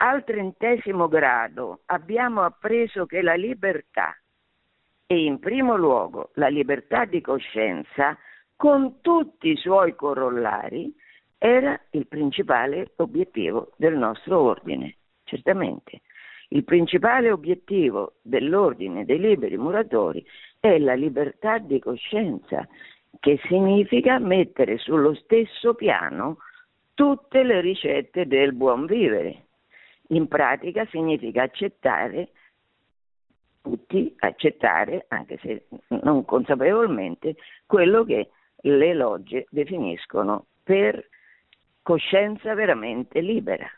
Al trentesimo grado abbiamo appreso che la libertà, e in primo luogo la libertà di coscienza, con tutti i suoi corollari, era il principale obiettivo del nostro ordine, certamente. Il principale obiettivo dell'ordine dei liberi muratori è la libertà di coscienza, che significa mettere sullo stesso piano tutte le ricette del buon vivere. In pratica significa accettare tutti, accettare, anche se non consapevolmente, quello che le logge definiscono per coscienza veramente libera.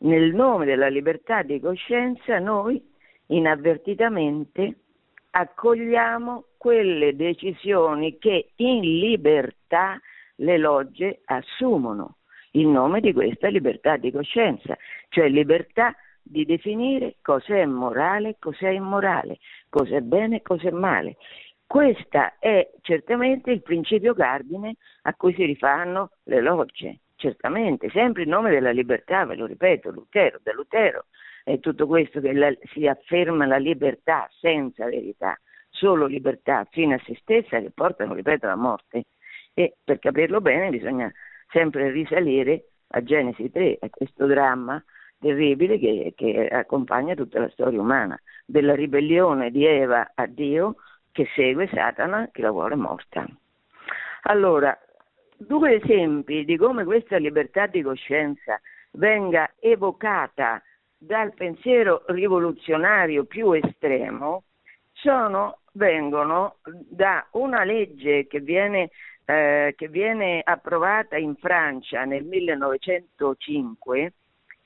Nel nome della libertà di coscienza noi inavvertitamente accogliamo quelle decisioni che in libertà le logge assumono in nome di questa libertà di coscienza, cioè libertà di definire cosa è morale, cosa è immorale, cosa è bene e cosa è male. Questo è certamente il principio cardine a cui si rifanno le logge certamente, sempre in nome della libertà, ve lo ripeto, Lutero, da Lutero è tutto questo che la, si afferma la libertà senza verità, solo libertà fino a se stessa che portano, ripeto, alla morte. E per capirlo bene bisogna sempre risalire a Genesi 3, a questo dramma terribile che, che accompagna tutta la storia umana, della ribellione di Eva a Dio che segue Satana che la vuole morta. Allora, due esempi di come questa libertà di coscienza venga evocata dal pensiero rivoluzionario più estremo sono, vengono da una legge che viene, eh, che viene approvata in Francia nel 1905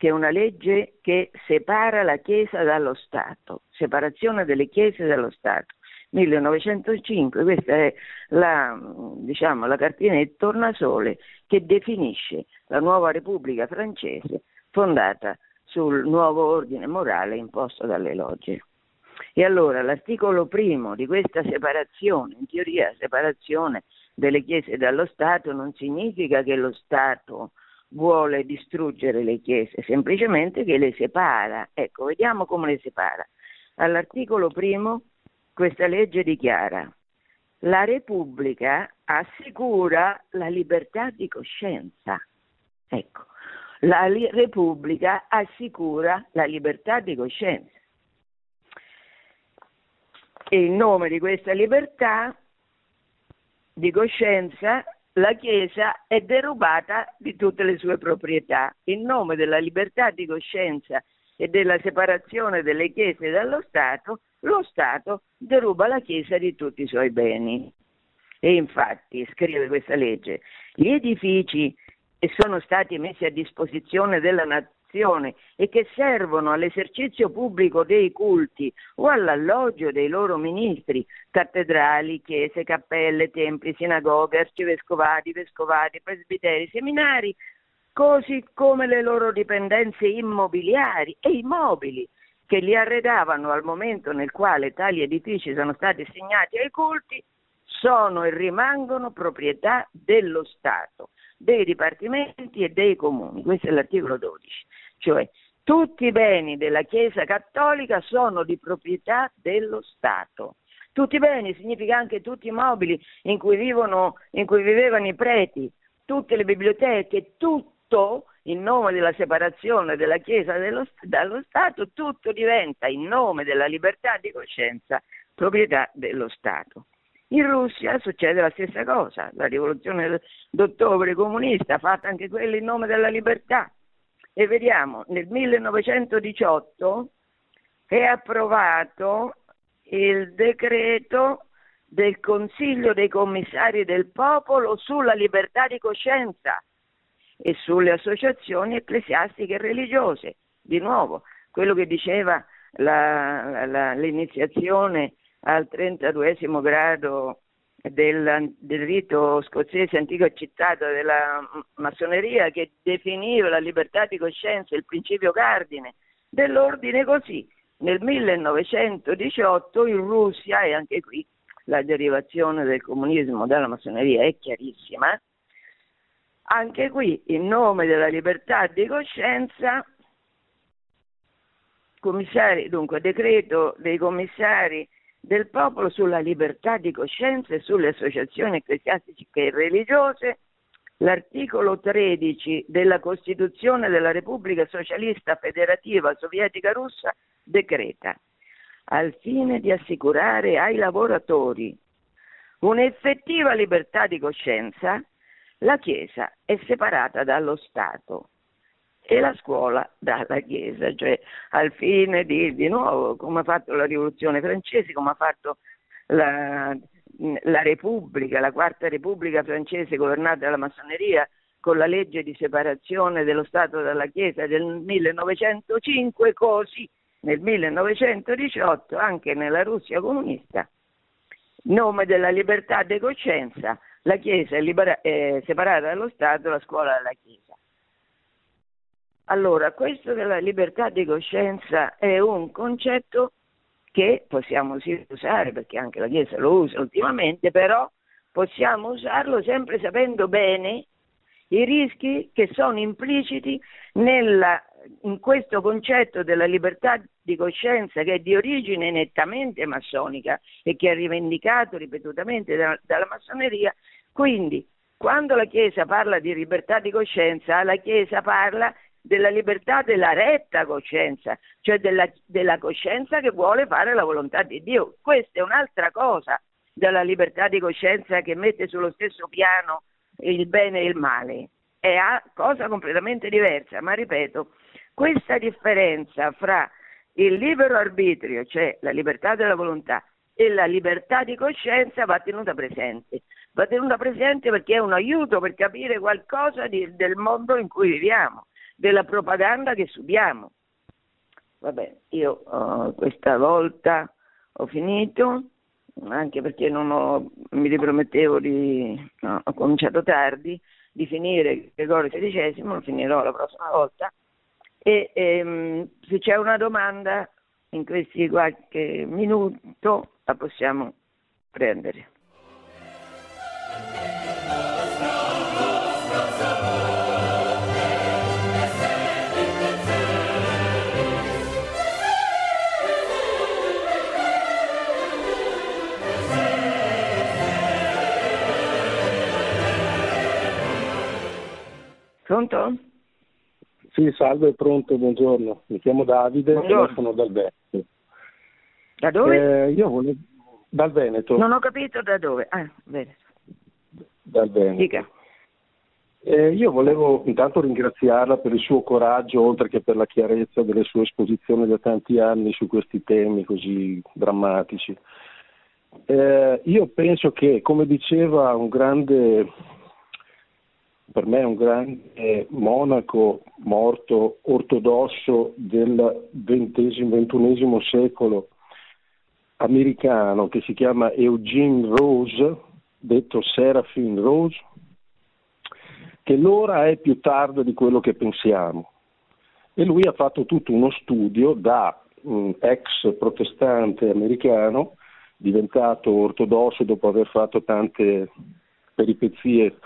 che è una legge che separa la Chiesa dallo Stato, separazione delle Chiese dallo Stato. 1905, questa è la, diciamo, la cartina di tornasole che definisce la nuova Repubblica francese fondata sul nuovo ordine morale imposto dalle logge. E allora l'articolo primo di questa separazione, in teoria separazione delle chiese dallo Stato, non significa che lo Stato vuole distruggere le chiese, semplicemente che le separa. Ecco, vediamo come le separa. All'articolo primo questa legge dichiara la Repubblica assicura la libertà di coscienza. Ecco, la li- Repubblica assicura la libertà di coscienza. E in nome di questa libertà di coscienza la Chiesa è derubata di tutte le sue proprietà. In nome della libertà di coscienza e della separazione delle Chiese dallo Stato, lo Stato deruba la Chiesa di tutti i suoi beni. E infatti, scrive questa legge, gli edifici e sono stati messi a disposizione della nazione e che servono all'esercizio pubblico dei culti o all'alloggio dei loro ministri, cattedrali, chiese, cappelle, templi, sinagoghe, arcivescovati, vescovati, presbiteri, seminari, così come le loro dipendenze immobiliari e immobili che li arredavano al momento nel quale tali edifici sono stati assegnati ai culti, sono e rimangono proprietà dello Stato, dei dipartimenti e dei comuni. Questo è l'articolo 12. Cioè, tutti i beni della Chiesa Cattolica sono di proprietà dello Stato. Tutti i beni significa anche tutti i mobili in cui, vivono, in cui vivevano i preti, tutte le biblioteche, tutto in nome della separazione della Chiesa dello, dallo Stato, tutto diventa in nome della libertà di coscienza proprietà dello Stato. In Russia succede la stessa cosa, la rivoluzione d'ottobre comunista, fatta anche quella in nome della libertà. E vediamo, nel 1918 è approvato il decreto del Consiglio dei Commissari del Popolo sulla libertà di coscienza e sulle associazioni ecclesiastiche e religiose. Di nuovo, quello che diceva la, la, l'iniziazione al 32 grado del, del, rito scozzese antico accettato della massoneria che definiva la libertà di coscienza il principio cardine dell'ordine così. Nel 1918 in Russia, e anche qui la derivazione del comunismo dalla massoneria è chiarissima, anche qui in nome della libertà di coscienza, commissari, dunque decreto dei commissari del popolo sulla libertà di coscienza e sulle associazioni ecclesiastiche e religiose, l'articolo 13 della Costituzione della Repubblica Socialista Federativa Sovietica Russa decreta al fine di assicurare ai lavoratori un'effettiva libertà di coscienza, la Chiesa è separata dallo Stato e la scuola dalla Chiesa, cioè al fine di, di nuovo, come ha fatto la rivoluzione francese, come ha fatto la, la Repubblica, la quarta Repubblica francese governata dalla massoneria, con la legge di separazione dello Stato dalla Chiesa del 1905, così nel 1918 anche nella Russia comunista, nome della libertà di coscienza, la Chiesa è, libera- è separata dallo Stato, la scuola dalla Chiesa. Allora, questo della libertà di coscienza è un concetto che possiamo sì usare, perché anche la Chiesa lo usa ultimamente, però possiamo usarlo sempre sapendo bene i rischi che sono impliciti nella, in questo concetto della libertà di coscienza che è di origine nettamente massonica e che è rivendicato ripetutamente da, dalla massoneria. Quindi, quando la Chiesa parla di libertà di coscienza, la Chiesa parla della libertà della retta coscienza, cioè della, della coscienza che vuole fare la volontà di Dio. Questa è un'altra cosa della libertà di coscienza che mette sullo stesso piano il bene e il male. È una cosa completamente diversa, ma ripeto, questa differenza fra il libero arbitrio, cioè la libertà della volontà, e la libertà di coscienza va tenuta presente. Va tenuta presente perché è un aiuto per capire qualcosa di, del mondo in cui viviamo della propaganda che subiamo. Vabbè, io uh, questa volta ho finito, anche perché ho, mi ripromettevo di, no, ho cominciato tardi, di finire Gregorio XVI, lo finirò la prossima volta. E ehm, se c'è una domanda in questi qualche minuto la possiamo prendere. Pronto? Sì, salve, pronto, buongiorno. Mi chiamo Davide buongiorno. sono dal Veneto. Da dove? Eh, io volevo... Dal Veneto. Non ho capito da dove. Ah, Veneto. Dal Veneto. Dica. Eh, io volevo intanto ringraziarla per il suo coraggio, oltre che per la chiarezza delle sue esposizioni da tanti anni su questi temi così drammatici. Eh, io penso che, come diceva un grande per me un grande monaco morto ortodosso del XX-XXI secolo americano che si chiama Eugene Rose, detto Serafin Rose, che l'ora è più tarda di quello che pensiamo. E lui ha fatto tutto uno studio da um, ex protestante americano, diventato ortodosso dopo aver fatto tante peripezie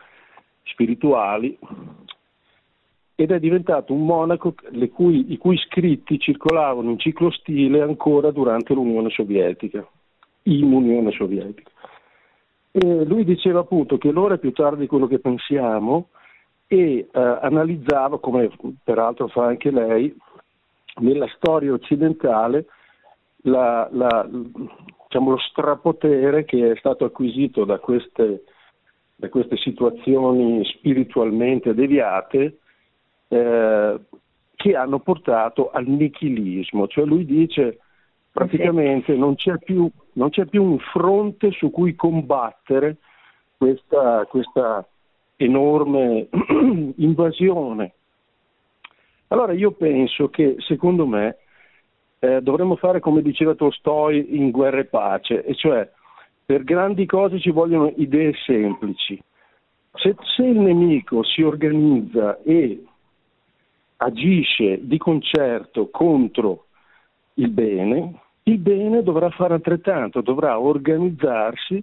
spirituali, ed è diventato un monaco cui, i cui scritti circolavano in ciclostile ancora durante l'Unione Sovietica, in Unione Sovietica. E lui diceva appunto che l'ora è più tardi di quello che pensiamo e eh, analizzava, come peraltro fa anche lei, nella storia occidentale la, la, diciamo, lo strapotere che è stato acquisito da queste, da queste situazioni spiritualmente deviate eh, che hanno portato al nichilismo, cioè lui dice praticamente non c'è più, non c'è più un fronte su cui combattere questa, questa enorme invasione. Allora io penso che secondo me eh, dovremmo fare come diceva Tolstoi in Guerra e Pace, e cioè per grandi cose ci vogliono idee semplici. Se, se il nemico si organizza e agisce di concerto contro il bene, il bene dovrà fare altrettanto, dovrà organizzarsi,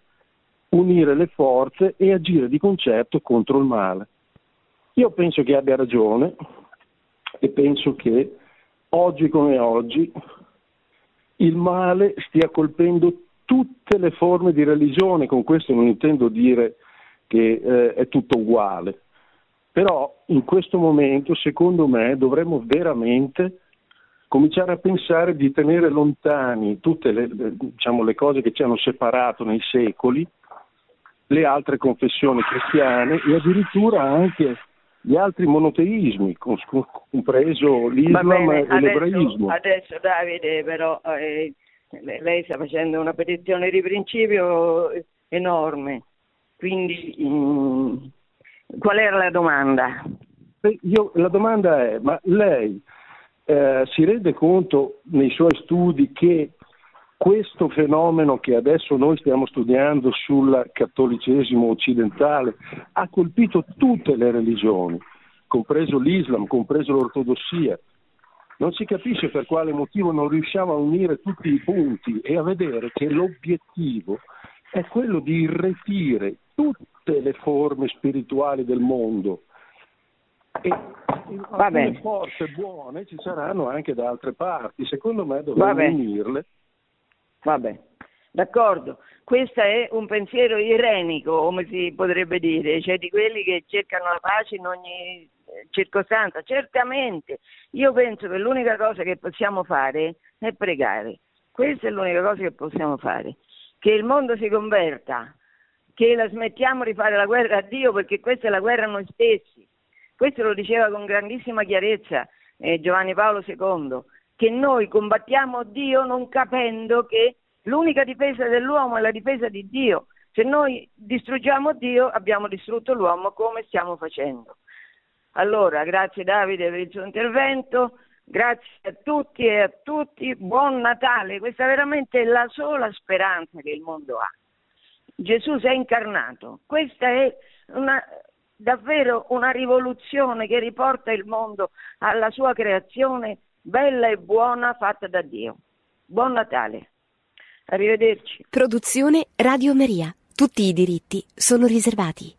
unire le forze e agire di concerto contro il male. Io penso che abbia ragione e penso che oggi come oggi il male stia colpendo tutte le forme di religione, con questo non intendo dire che eh, è tutto uguale, però in questo momento, secondo me, dovremmo veramente cominciare a pensare di tenere lontani tutte le, diciamo, le cose che ci hanno separato nei secoli, le altre confessioni cristiane e addirittura anche gli altri monoteismi, compreso l'Islam bene, e adesso, l'ebraismo. Adesso Davide però eh, lei sta facendo una petizione di principio enorme, quindi mh, mm, Qual era la domanda? Io, la domanda è, ma lei eh, si rende conto nei suoi studi che questo fenomeno che adesso noi stiamo studiando sul cattolicesimo occidentale ha colpito tutte le religioni, compreso l'Islam, compreso l'ortodossia. Non si capisce per quale motivo non riusciamo a unire tutti i punti e a vedere che l'obiettivo è quello di irretire tutte le forme spirituali del mondo. E alcune forze buone ci saranno anche da altre parti, secondo me dovremmo unirle. Vabbè, d'accordo. Questo è un pensiero irenico, come si potrebbe dire, cioè di quelli che cercano la pace in ogni eh, circostanza. Certamente, io penso che l'unica cosa che possiamo fare è pregare. Questa è l'unica cosa che possiamo fare che il mondo si converta, che la smettiamo di fare la guerra a Dio perché questa è la guerra a noi stessi. Questo lo diceva con grandissima chiarezza eh, Giovanni Paolo II, che noi combattiamo Dio non capendo che l'unica difesa dell'uomo è la difesa di Dio. Se noi distruggiamo Dio abbiamo distrutto l'uomo come stiamo facendo. Allora, grazie Davide per il suo intervento. Grazie a tutti e a tutti, buon Natale, questa è veramente la sola speranza che il mondo ha. Gesù si è incarnato, questa è una, davvero una rivoluzione che riporta il mondo alla sua creazione bella e buona fatta da Dio. Buon Natale, arrivederci. Produzione Radio Maria, tutti i diritti sono riservati.